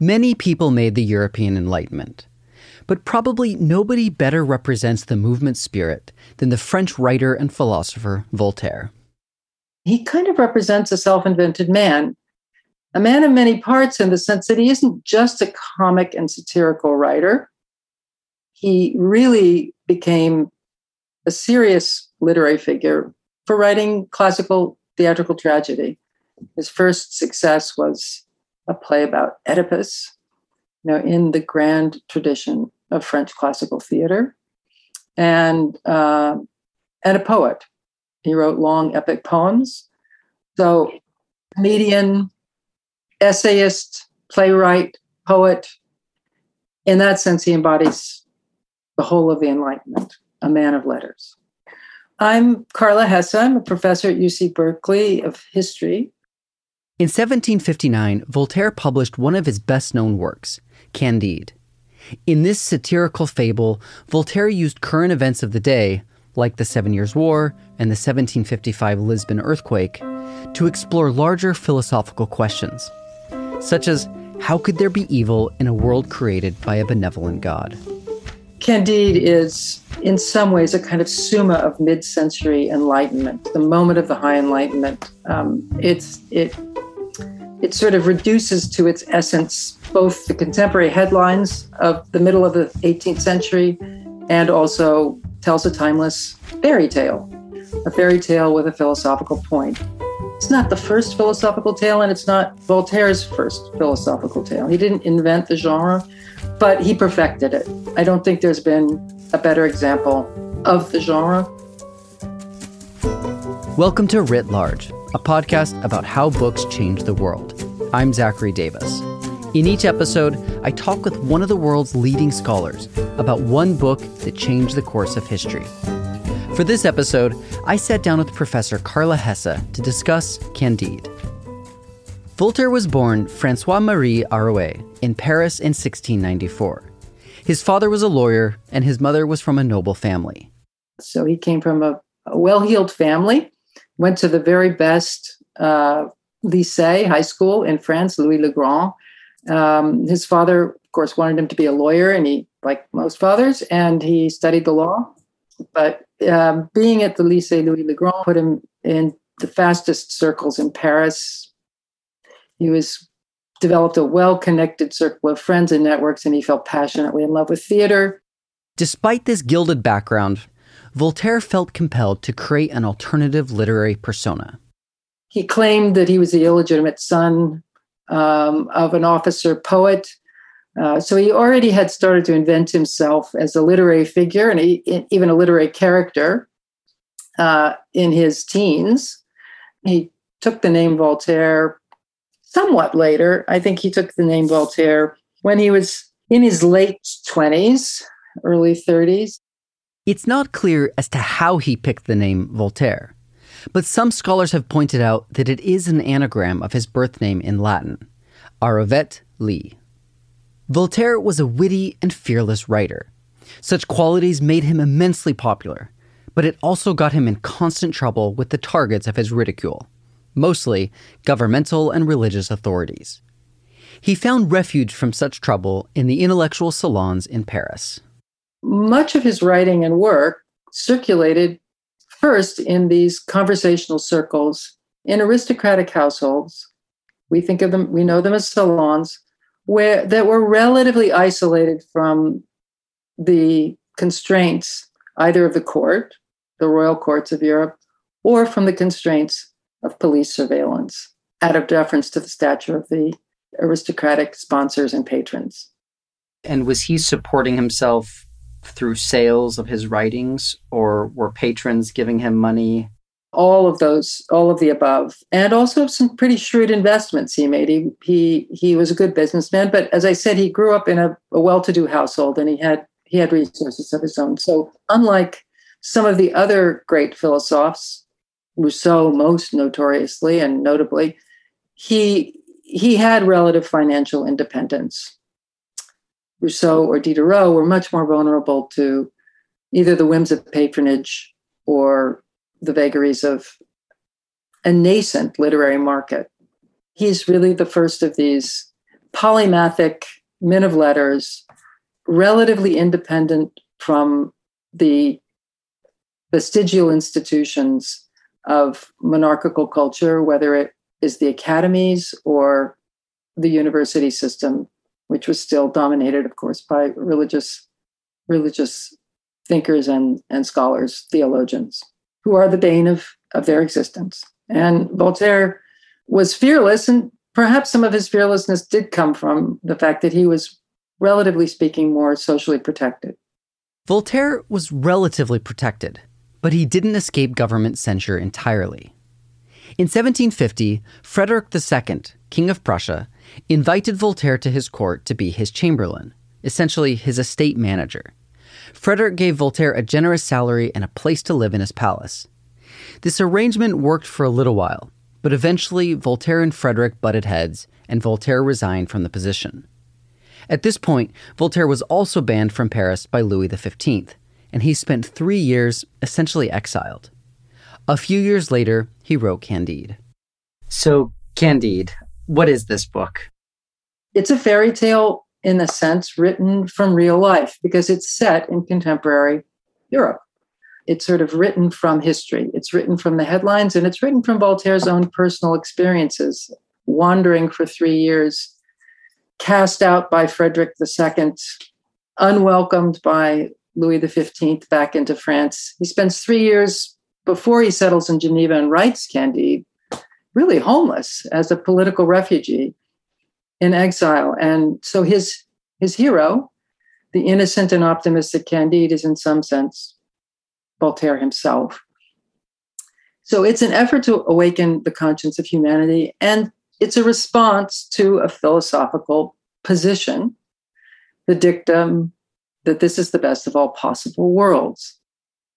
Many people made the European Enlightenment, but probably nobody better represents the movement spirit than the French writer and philosopher Voltaire. He kind of represents a self invented man, a man of many parts in the sense that he isn't just a comic and satirical writer. He really became a serious literary figure for writing classical theatrical tragedy. His first success was a play about Oedipus, you know, in the grand tradition of French classical theater, and uh, and a poet. He wrote long epic poems. So, comedian, essayist, playwright, poet. In that sense, he embodies the whole of the Enlightenment, a man of letters. I'm Carla Hesse. I'm a professor at UC Berkeley of history in 1759, Voltaire published one of his best known works, Candide. In this satirical fable, Voltaire used current events of the day, like the Seven Years' War and the 1755 Lisbon earthquake, to explore larger philosophical questions, such as how could there be evil in a world created by a benevolent God? Candide is, in some ways, a kind of summa of mid-century enlightenment, the moment of the high enlightenment. Um, it's it it sort of reduces to its essence both the contemporary headlines of the middle of the 18th century and also tells a timeless fairy tale, a fairy tale with a philosophical point. It's not the first philosophical tale, and it's not Voltaire's first philosophical tale. He didn't invent the genre, but he perfected it. I don't think there's been a better example of the genre. Welcome to Writ Large a podcast about how books change the world. I'm Zachary Davis. In each episode, I talk with one of the world's leading scholars about one book that changed the course of history. For this episode, I sat down with Professor Carla Hesse to discuss Candide. Voltaire was born Francois Marie Arouet in Paris in 1694. His father was a lawyer, and his mother was from a noble family. So he came from a, well heeled family went to the very best uh, lycée, high school in France, Louis le Grand. Um, his father, of course, wanted him to be a lawyer, and he, like most fathers, and he studied the law. But um, being at the Lycée Louis le Grand put him in the fastest circles in Paris. He was developed a well-connected circle of friends and networks, and he fell passionately in love with theater. Despite this gilded background, Voltaire felt compelled to create an alternative literary persona. He claimed that he was the illegitimate son um, of an officer poet. Uh, so he already had started to invent himself as a literary figure and even a literary character uh, in his teens. He took the name Voltaire somewhat later. I think he took the name Voltaire when he was in his late 20s, early 30s. It's not clear as to how he picked the name Voltaire, but some scholars have pointed out that it is an anagram of his birth name in Latin, Arouet Lee. Voltaire was a witty and fearless writer. Such qualities made him immensely popular, but it also got him in constant trouble with the targets of his ridicule, mostly governmental and religious authorities. He found refuge from such trouble in the intellectual salons in Paris much of his writing and work circulated first in these conversational circles in aristocratic households. We think of them, we know them as salons, where that were relatively isolated from the constraints either of the court, the royal courts of Europe, or from the constraints of police surveillance, out of deference to the stature of the aristocratic sponsors and patrons. And was he supporting himself through sales of his writings, or were patrons giving him money? All of those, all of the above, and also some pretty shrewd investments he made. He he he was a good businessman, but as I said, he grew up in a, a well-to-do household, and he had he had resources of his own. So unlike some of the other great philosophers, Rousseau most notoriously and notably, he he had relative financial independence. Rousseau or Diderot were much more vulnerable to either the whims of patronage or the vagaries of a nascent literary market. He's really the first of these polymathic men of letters, relatively independent from the vestigial institutions of monarchical culture, whether it is the academies or the university system, which was still dominated, of course, by religious religious thinkers and, and scholars, theologians, who are the bane of, of their existence. And Voltaire was fearless, and perhaps some of his fearlessness did come from the fact that he was, relatively speaking, more socially protected. Voltaire was relatively protected, but he didn't escape government censure entirely. In 1750, Frederick II, King of Prussia, invited Voltaire to his court to be his chamberlain, essentially his estate manager. Frederick gave Voltaire a generous salary and a place to live in his palace. This arrangement worked for a little while, but eventually Voltaire and Frederick butted heads, and Voltaire resigned from the position. At this point, Voltaire was also banned from Paris by Louis XV, and he spent three years essentially exiled. A few years later, he wrote Candide. So, Candide, what is this book? It's a fairy tale in a sense written from real life because it's set in contemporary Europe. It's sort of written from history. It's written from the headlines and it's written from Voltaire's own personal experiences, wandering for three years, cast out by Frederick II, unwelcomed by Louis XV back into France. He spends three years before he settles in Geneva and writes Candide, really homeless as a political refugee in exile. And so his his hero, the innocent and optimistic Candide, is in some sense Voltaire himself. So it's an effort to awaken the conscience of humanity, and it's a response to a philosophical position, the dictum that this is the best of all possible worlds.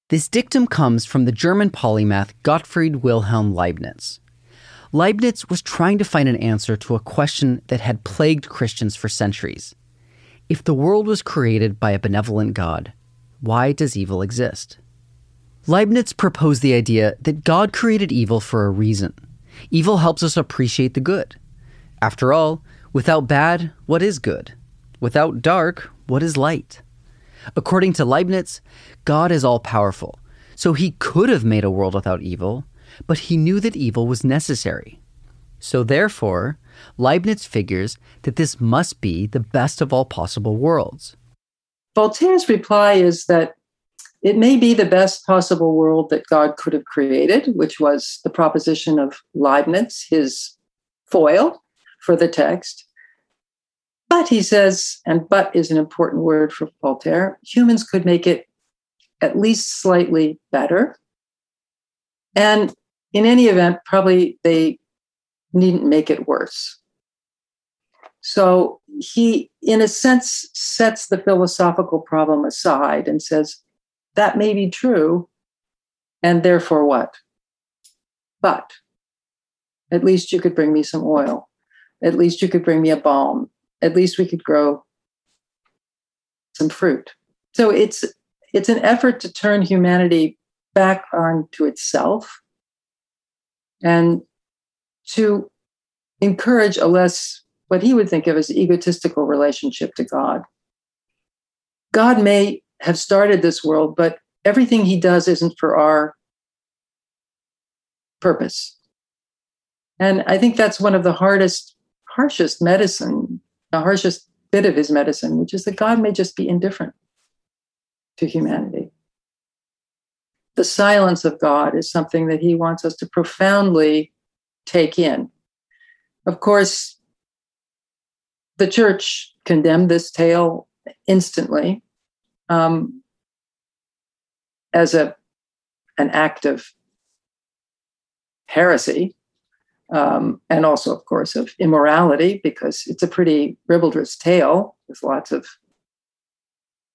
This dictum comes from the German polymath Gottfried Wilhelm Leibniz. Leibniz was trying to find an answer to a question that had plagued Christians for centuries. If the world was created by a benevolent God, why does evil exist? Leibniz proposed the idea that God created evil for a reason. Evil helps us appreciate the good. After all, without bad, what is good? Without dark, what is light? According to Leibniz, God is all powerful, so he could have made a world without evil, but he knew that evil was necessary. So therefore, Leibniz figures that this must be the best of all possible worlds. Voltaire's reply is that it may be the best possible world that God could have created, which was the proposition of Leibniz, his foil for the text. But he says, and but is an important word for Voltaire, humans could make it at least slightly better. And in any event, probably they needn't make it worse. So he, in a sense, sets the philosophical problem aside and says, that may be true, and therefore what? But at least you could bring me some oil. At least you could bring me a balm. At least we could grow some fruit. So it's it's an effort to turn humanity back onto itself and to encourage a less, what he would think of as egotistical relationship to God. God may have started this world, but everything he does isn't for our purpose. And I think that's one of the hardest, harshest medicine, the harshest bit of his medicine, which is that God may just be indifferent to humanity the silence of God is something that he wants us to profoundly take in. Of course, the church condemned this tale instantly um, as a an act of heresy, um, and also, of course, of immorality, because it's a pretty ribaldrous tale with lots of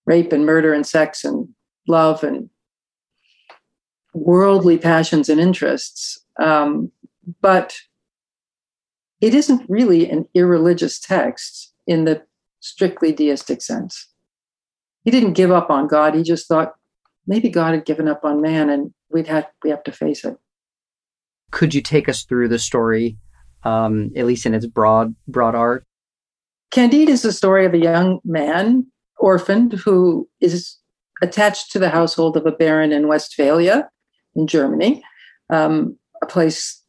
rape and murder and sex and love and worldly passions and interests. Um, but it isn't really an irreligious text in the strictly deistic sense. He didn't give up on God. He just thought maybe God had given up on man, and we'd have we have to face it. Could you take us through the story, um, at least in its broad broad art? Candide is the story of a young man, orphaned, who is attached to the household of a baron in Westphalia, in Germany, um, a place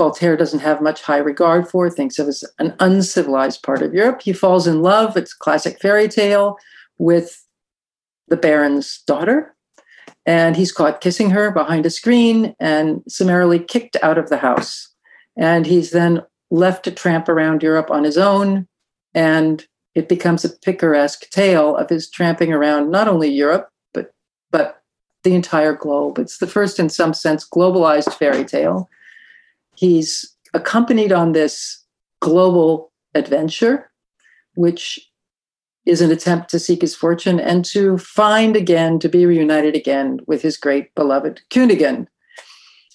Voltaire doesn't have much high regard for, thinks of as an uncivilized part of Europe. He falls in love, it's classic fairy tale, with the baron's daughter. And he's caught kissing her behind a screen and summarily kicked out of the house. And he's then left to tramp around Europe on his own. And it becomes a picaresque tale of his tramping around not only Europe, but, but the entire globe. It's the first, in some sense, globalized fairy tale. He's accompanied on this global adventure, which is an attempt to seek his fortune and to find again, to be reunited again with his great beloved Kunigunde.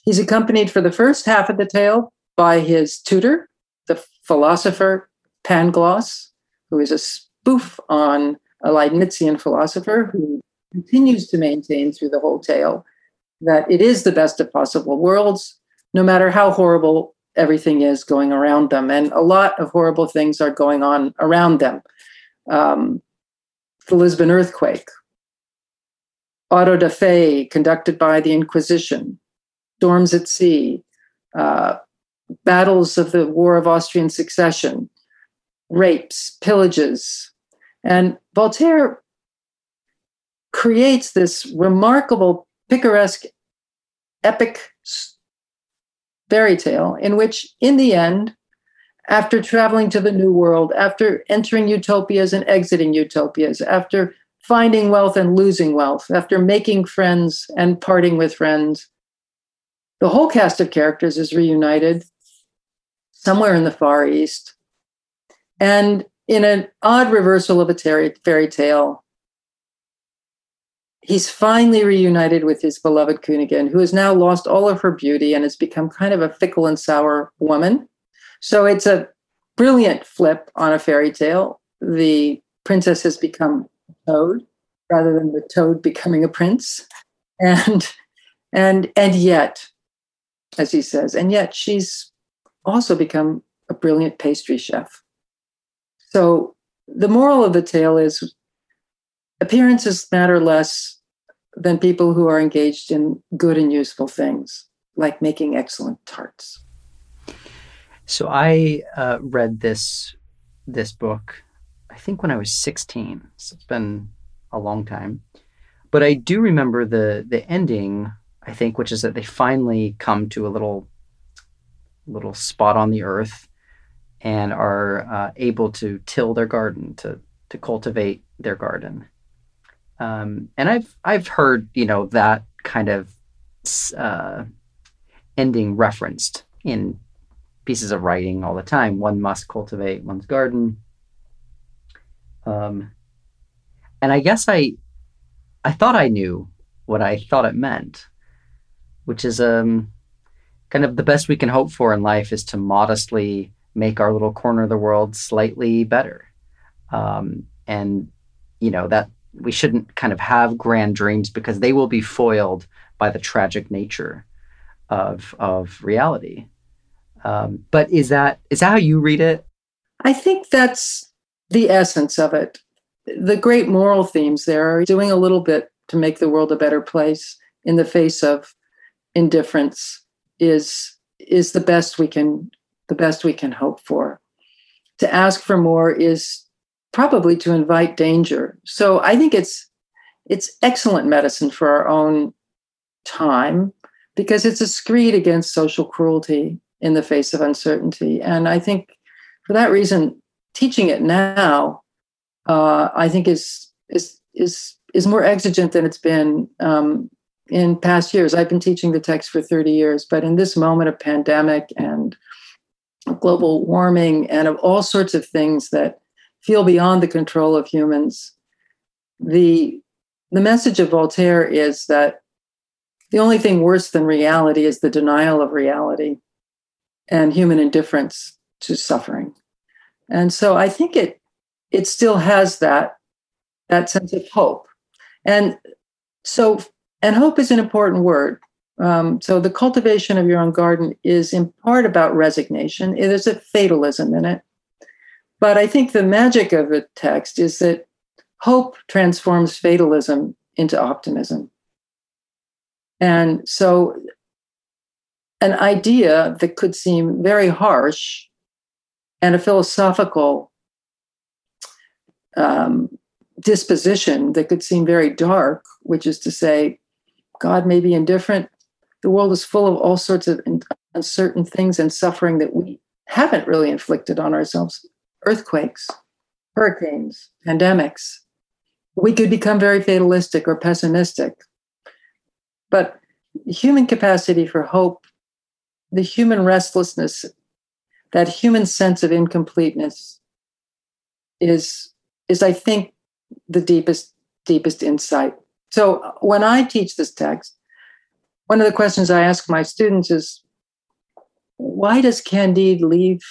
He's accompanied for the first half of the tale by his tutor, the philosopher Pangloss, who is a spoof on a Leibnizian philosopher who continues to maintain through the whole tale that it is the best of possible worlds, no matter how horrible everything is going around them. And a lot of horrible things are going on around them. Um, the Lisbon earthquake, auto da fe conducted by the Inquisition, storms at sea, uh, battles of the War of Austrian Succession, rapes, pillages. And Voltaire creates this remarkable, picaresque, epic fairy tale in which, in the end, after traveling to the New World, after entering utopias and exiting utopias, after finding wealth and losing wealth, after making friends and parting with friends, the whole cast of characters is reunited somewhere in the Far East. And in an odd reversal of a fairy tale, he's finally reunited with his beloved Kunigunde, who has now lost all of her beauty and has become kind of a fickle and sour woman. So it's a brilliant flip on a fairy tale. The princess has become a toad rather than the toad becoming a prince. And and and yet, as he says, and yet she's also become a brilliant pastry chef. So the moral of the tale is appearances matter less than people who are engaged in good and useful things, like making excellent tarts. So I uh, read this this book, I think when I was 16. So it's been a long time, but I do remember the the ending. I think, which is that they finally come to a little little spot on the earth and are uh, able to till their garden to to cultivate their garden. Um, and I've I've heard you know that kind of uh, ending referenced in pieces of writing all the time. One must cultivate one's garden. Um, and I guess I I thought I knew what I thought it meant, which is um kind of the best we can hope for in life is to modestly make our little corner of the world slightly better. Um, and, you know, that we shouldn't kind of have grand dreams because they will be foiled by the tragic nature of, of reality. Um, but is that is that how you read it? I think that's the essence of it. The great moral themes there are doing a little bit to make the world a better place in the face of indifference is is the best we can the best we can hope for. To ask for more is probably to invite danger. So I think it's it's excellent medicine for our own time because it's a screed against social cruelty in the face of uncertainty. And I think for that reason, teaching it now, uh, I think is is is is more exigent than it's been um, in past years. I've been teaching the text for 30 years, but in this moment of pandemic and global warming and of all sorts of things that feel beyond the control of humans, the the message of Voltaire is that the only thing worse than reality is the denial of reality and human indifference to suffering. And so I think it it still has that that sense of hope. And so and hope is an important word. Um, so the cultivation of your own garden is in part about resignation. There's a fatalism in it. But I think the magic of the text is that hope transforms fatalism into optimism. And so, an idea that could seem very harsh and a philosophical um, disposition that could seem very dark, which is to say, God may be indifferent. The world is full of all sorts of uncertain things and suffering that we haven't really inflicted on ourselves earthquakes, hurricanes, pandemics. We could become very fatalistic or pessimistic. But human capacity for hope, the human restlessness, that human sense of incompleteness is, is I think, the deepest, deepest insight. So when I teach this text, one of the questions I ask my students is why does Candide leave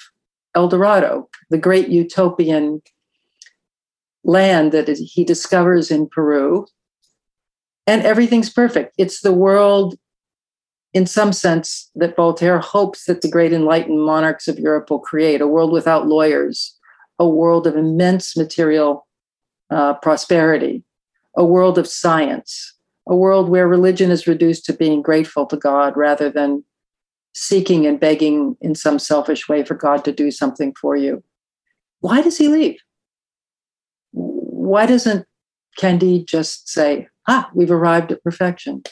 El Dorado, the great utopian land that he discovers in Peru? And everything's perfect. It's the world, in some sense, that Voltaire hopes that the great enlightened monarchs of Europe will create a world without lawyers, a world of immense material uh, prosperity, a world of science, a world where religion is reduced to being grateful to God rather than seeking and begging in some selfish way for God to do something for you. Why does he leave? Why doesn't Candide just say, ah, we've arrived at perfection?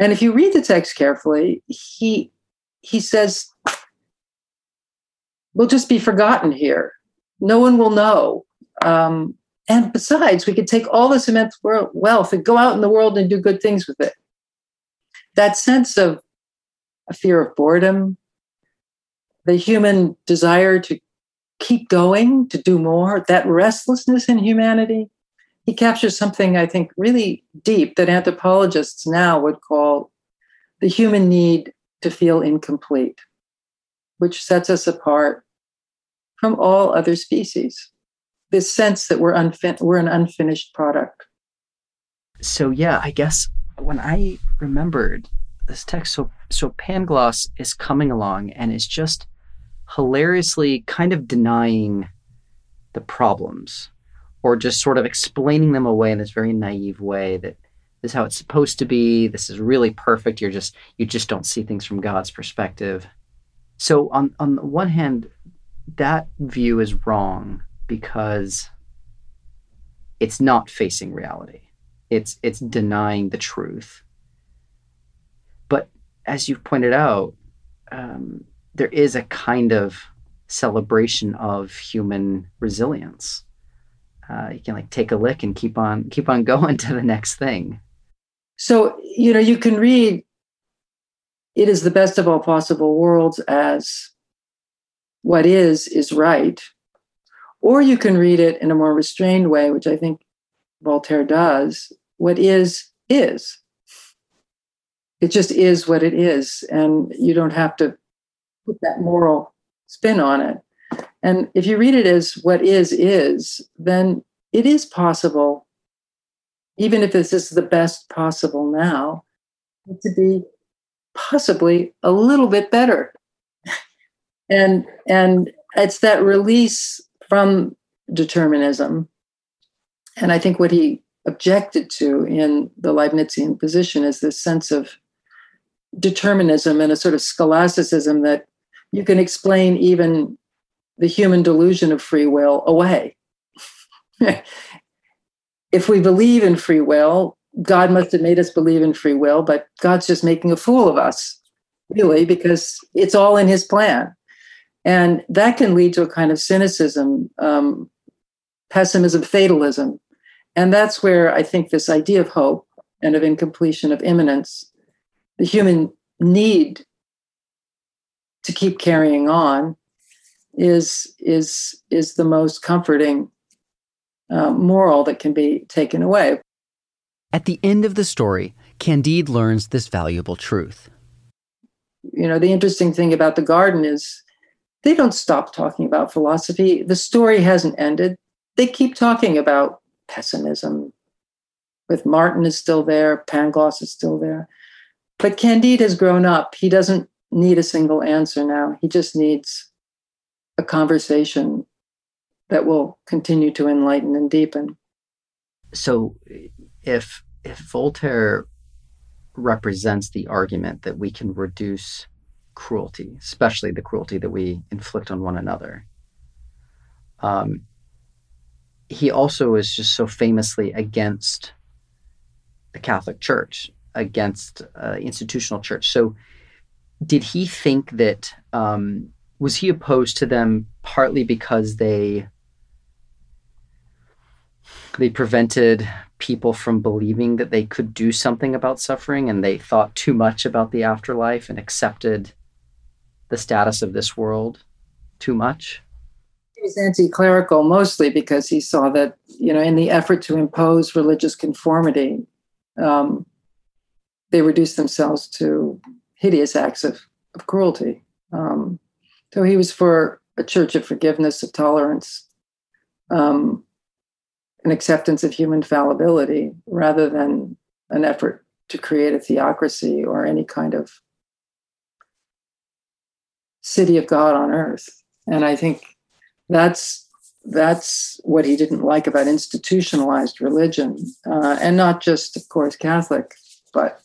And if you read the text carefully, he he says, we'll just be forgotten here. No one will know. Um, and besides, we could take all this immense wealth and go out in the world and do good things with it. That sense of a fear of boredom, the human desire to keep going, to do more, that restlessness in humanity. He captures something I think really deep that anthropologists now would call the human need to feel incomplete, which sets us apart from all other species. This sense that we're, unfin- we're an unfinished product. So, yeah, I guess when I remembered this text. So so Pangloss is coming along and is just hilariously kind of denying the problems or just sort of explaining them away in this very naive way that this is how it's supposed to be this is really perfect you're just you just don't see things from god's perspective so on on the one hand that view is wrong because it's not facing reality it's it's denying the truth as you've pointed out, um, there is a kind of celebration of human resilience. Uh, you can like take a lick and keep on keep on going to the next thing. So you know you can read it is the best of all possible worlds as what is is right, or you can read it in a more restrained way, which I think Voltaire does. What is is it just is what it is and you don't have to put that moral spin on it. And if you read it as what is is then it is possible even if this is the best possible now to be possibly a little bit better. And and it's that release from determinism and i think what he objected to in the leibnizian position is this sense of determinism and a sort of scholasticism that you can explain even the human delusion of free will away. if we believe in free will, God must have made us believe in free will, but God's just making a fool of us, really, because it's all in his plan. And that can lead to a kind of cynicism, um, pessimism, fatalism. And that's where I think this idea of hope and of incompletion, of immanence, the human need to keep carrying on is is is the most comforting uh, moral that can be taken away. At the end of the story, Candide learns this valuable truth. You know, the interesting thing about the garden is they don't stop talking about philosophy. The story hasn't ended. They keep talking about pessimism. With Martin is still there, Pangloss is still there. But Candide has grown up. He doesn't need a single answer now. He just needs a conversation that will continue to enlighten and deepen. So, if if Voltaire represents the argument that we can reduce cruelty, especially the cruelty that we inflict on one another, um, he also is just so famously against the Catholic Church, against uh, institutional church. So, did he think that um, was he opposed to them partly because they they prevented people from believing that they could do something about suffering and they thought too much about the afterlife and accepted the status of this world too much? He was anti clerical mostly because he saw that, you know, in the effort to impose religious conformity, um, they reduced themselves to hideous acts of, of cruelty. Um, so he was for a church of forgiveness, of tolerance, um, an acceptance of human fallibility, rather than an effort to create a theocracy or any kind of city of God on earth. And I think that's that's what he didn't like about institutionalized religion, uh, and not just, of course, Catholic, but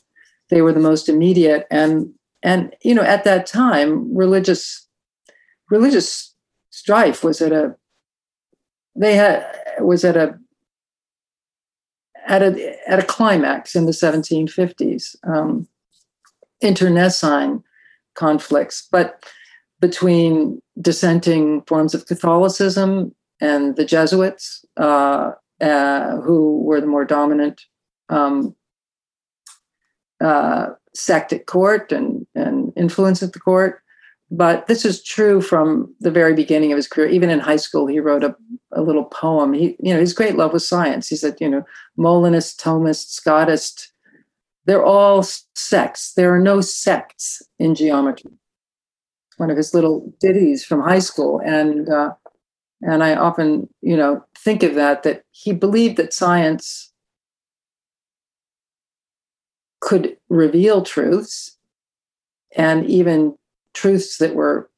they were the most immediate. And and you know at that time religious religious strife was at a they had was at a at a at a climax in the 1750s um, internecine conflicts. But between dissenting forms of catholicism and the jesuits uh, uh, who were the more dominant um, uh, sect at court and, and influence at the court. But this is true from the very beginning of his career. Even in high school, he wrote a, a little poem. He, you know, his great love was science. He said, you know, Molinist, Thomist, Scottist, they're all sects. There are no sects in geometry. One of his little ditties from high school, and uh, and I often, you know, think of that. That he believed that science could reveal truths and even truths that were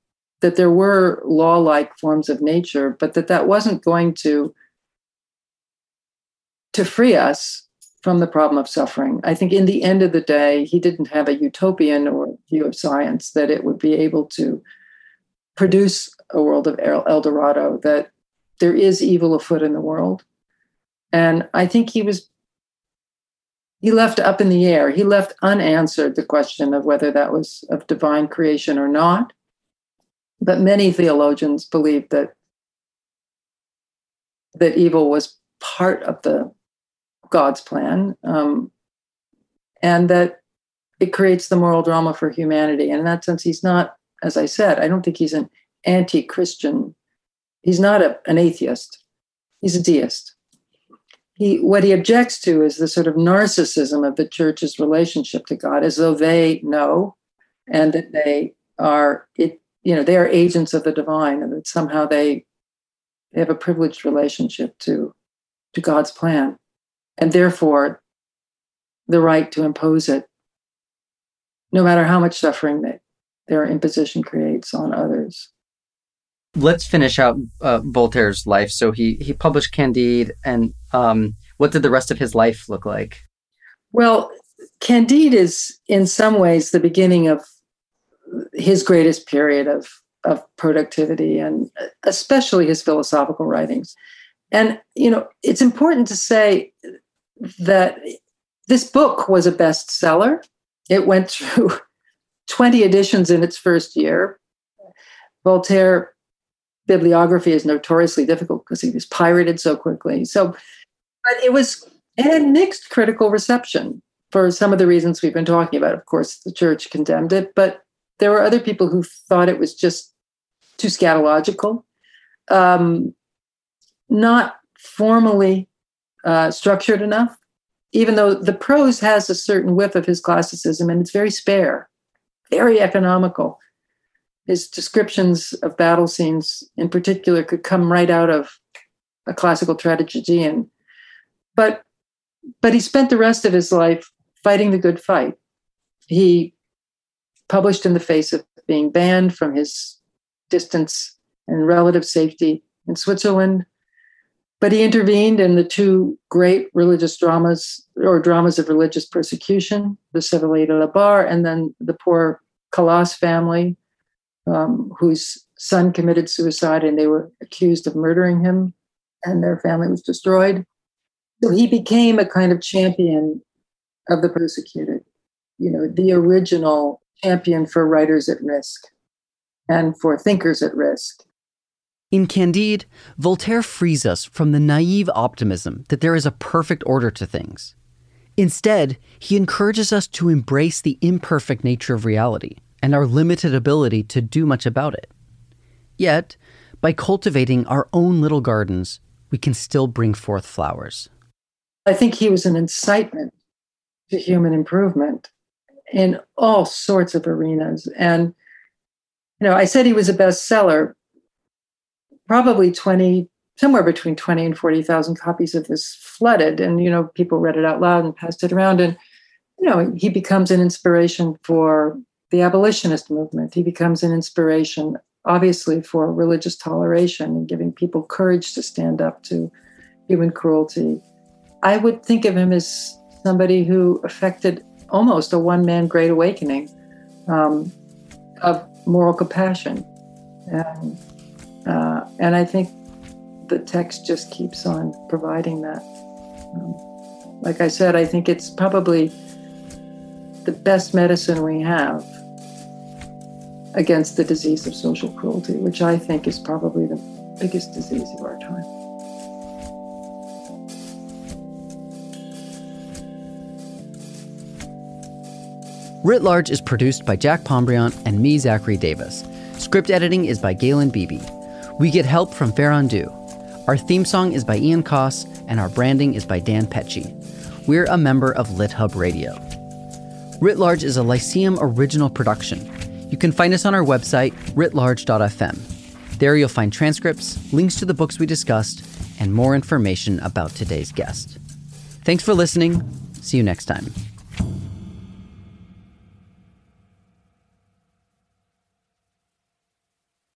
that there were law-like forms of nature but that that wasn't going to to free us from the problem of suffering. I think in the end of the day he didn't have a utopian or view of science that it would be able to produce a world of el dorado that there is evil afoot in the world. And i think he was he left up in the air. He left unanswered the question of whether that was of divine creation or not. But many theologians believe that that evil was part of the God's plan, um, and that it creates the moral drama for humanity. And in that sense, he's not, as I said, I don't think he's an anti-Christian. He's not a, an atheist. He's a deist he what he objects to is the sort of narcissism of the church's relationship to God, as though they know and that they are it you know they are agents of the divine and that somehow they they have a privileged relationship to to God's plan and therefore the right to impose it no matter how much suffering that their imposition creates on others let's finish out uh, Voltaire's life. So he he published Candide, and um, what did the rest of his life look like? Well, Candide is in some ways the beginning of his greatest period of of productivity, and especially his philosophical writings. And you know, it's important to say that this book was a bestseller. It went through 20 editions in its first year. Voltaire bibliography is notoriously difficult because he was pirated so quickly. So, but it was it had mixed critical reception for some of the reasons we've been talking about. Of course, the church condemned it, but there were other people who thought it was just too scatological, um, not formally uh, structured enough. Even though the prose has a certain whiff of his classicism and it's very spare, very economical his descriptions of battle scenes in particular could come right out of a classical tragedian but but he spent the rest of his life fighting the good fight he published in the face of being banned from his distance and relative safety in Switzerland. But he intervened in the two great religious dramas or dramas of religious persecution, the Chevalier de la Barre, and then the poor Calas family, um, whose son committed suicide and they were accused of murdering him, and their family was destroyed. So he became a kind of champion of the persecuted, you know, the original champion for writers at risk and for thinkers at risk. In Candide, Voltaire frees us from the naive optimism that there is a perfect order to things. Instead, he encourages us to embrace the imperfect nature of reality and our limited ability to do much about it. Yet, by cultivating our own little gardens, we can still bring forth flowers. I think he was an incitement to human improvement in all sorts of arenas. And, you know, I said he was a bestseller, probably 20, somewhere between 20 and 40,000 copies of this flooded. And, you know, people read it out loud and passed it around. And, you know, he becomes an inspiration for the abolitionist movement. He becomes an inspiration, obviously, for religious toleration and giving people courage to stand up to human cruelty. I would think of him as somebody who affected almost a one man great awakening um, of moral compassion. And, uh, and I think the text just keeps on providing that. Um, like I said, I think it's probably the best medicine we have against the disease of social cruelty, which I think is probably the biggest disease of our time. Writ Large is produced by Jack Pombriant and me, Zachary Davis. Script editing is by Galen Beebe. We get help from Farron Du. Our theme song is by Ian Coss, and our branding is by Dan Pecci. We're a member of LitHub Radio. Writ Large is a Lyceum original production. You can find us on our website, writlarge.fm. There you'll find transcripts, links to the books we discussed, and more information about today's guest. Thanks for listening. See you next time.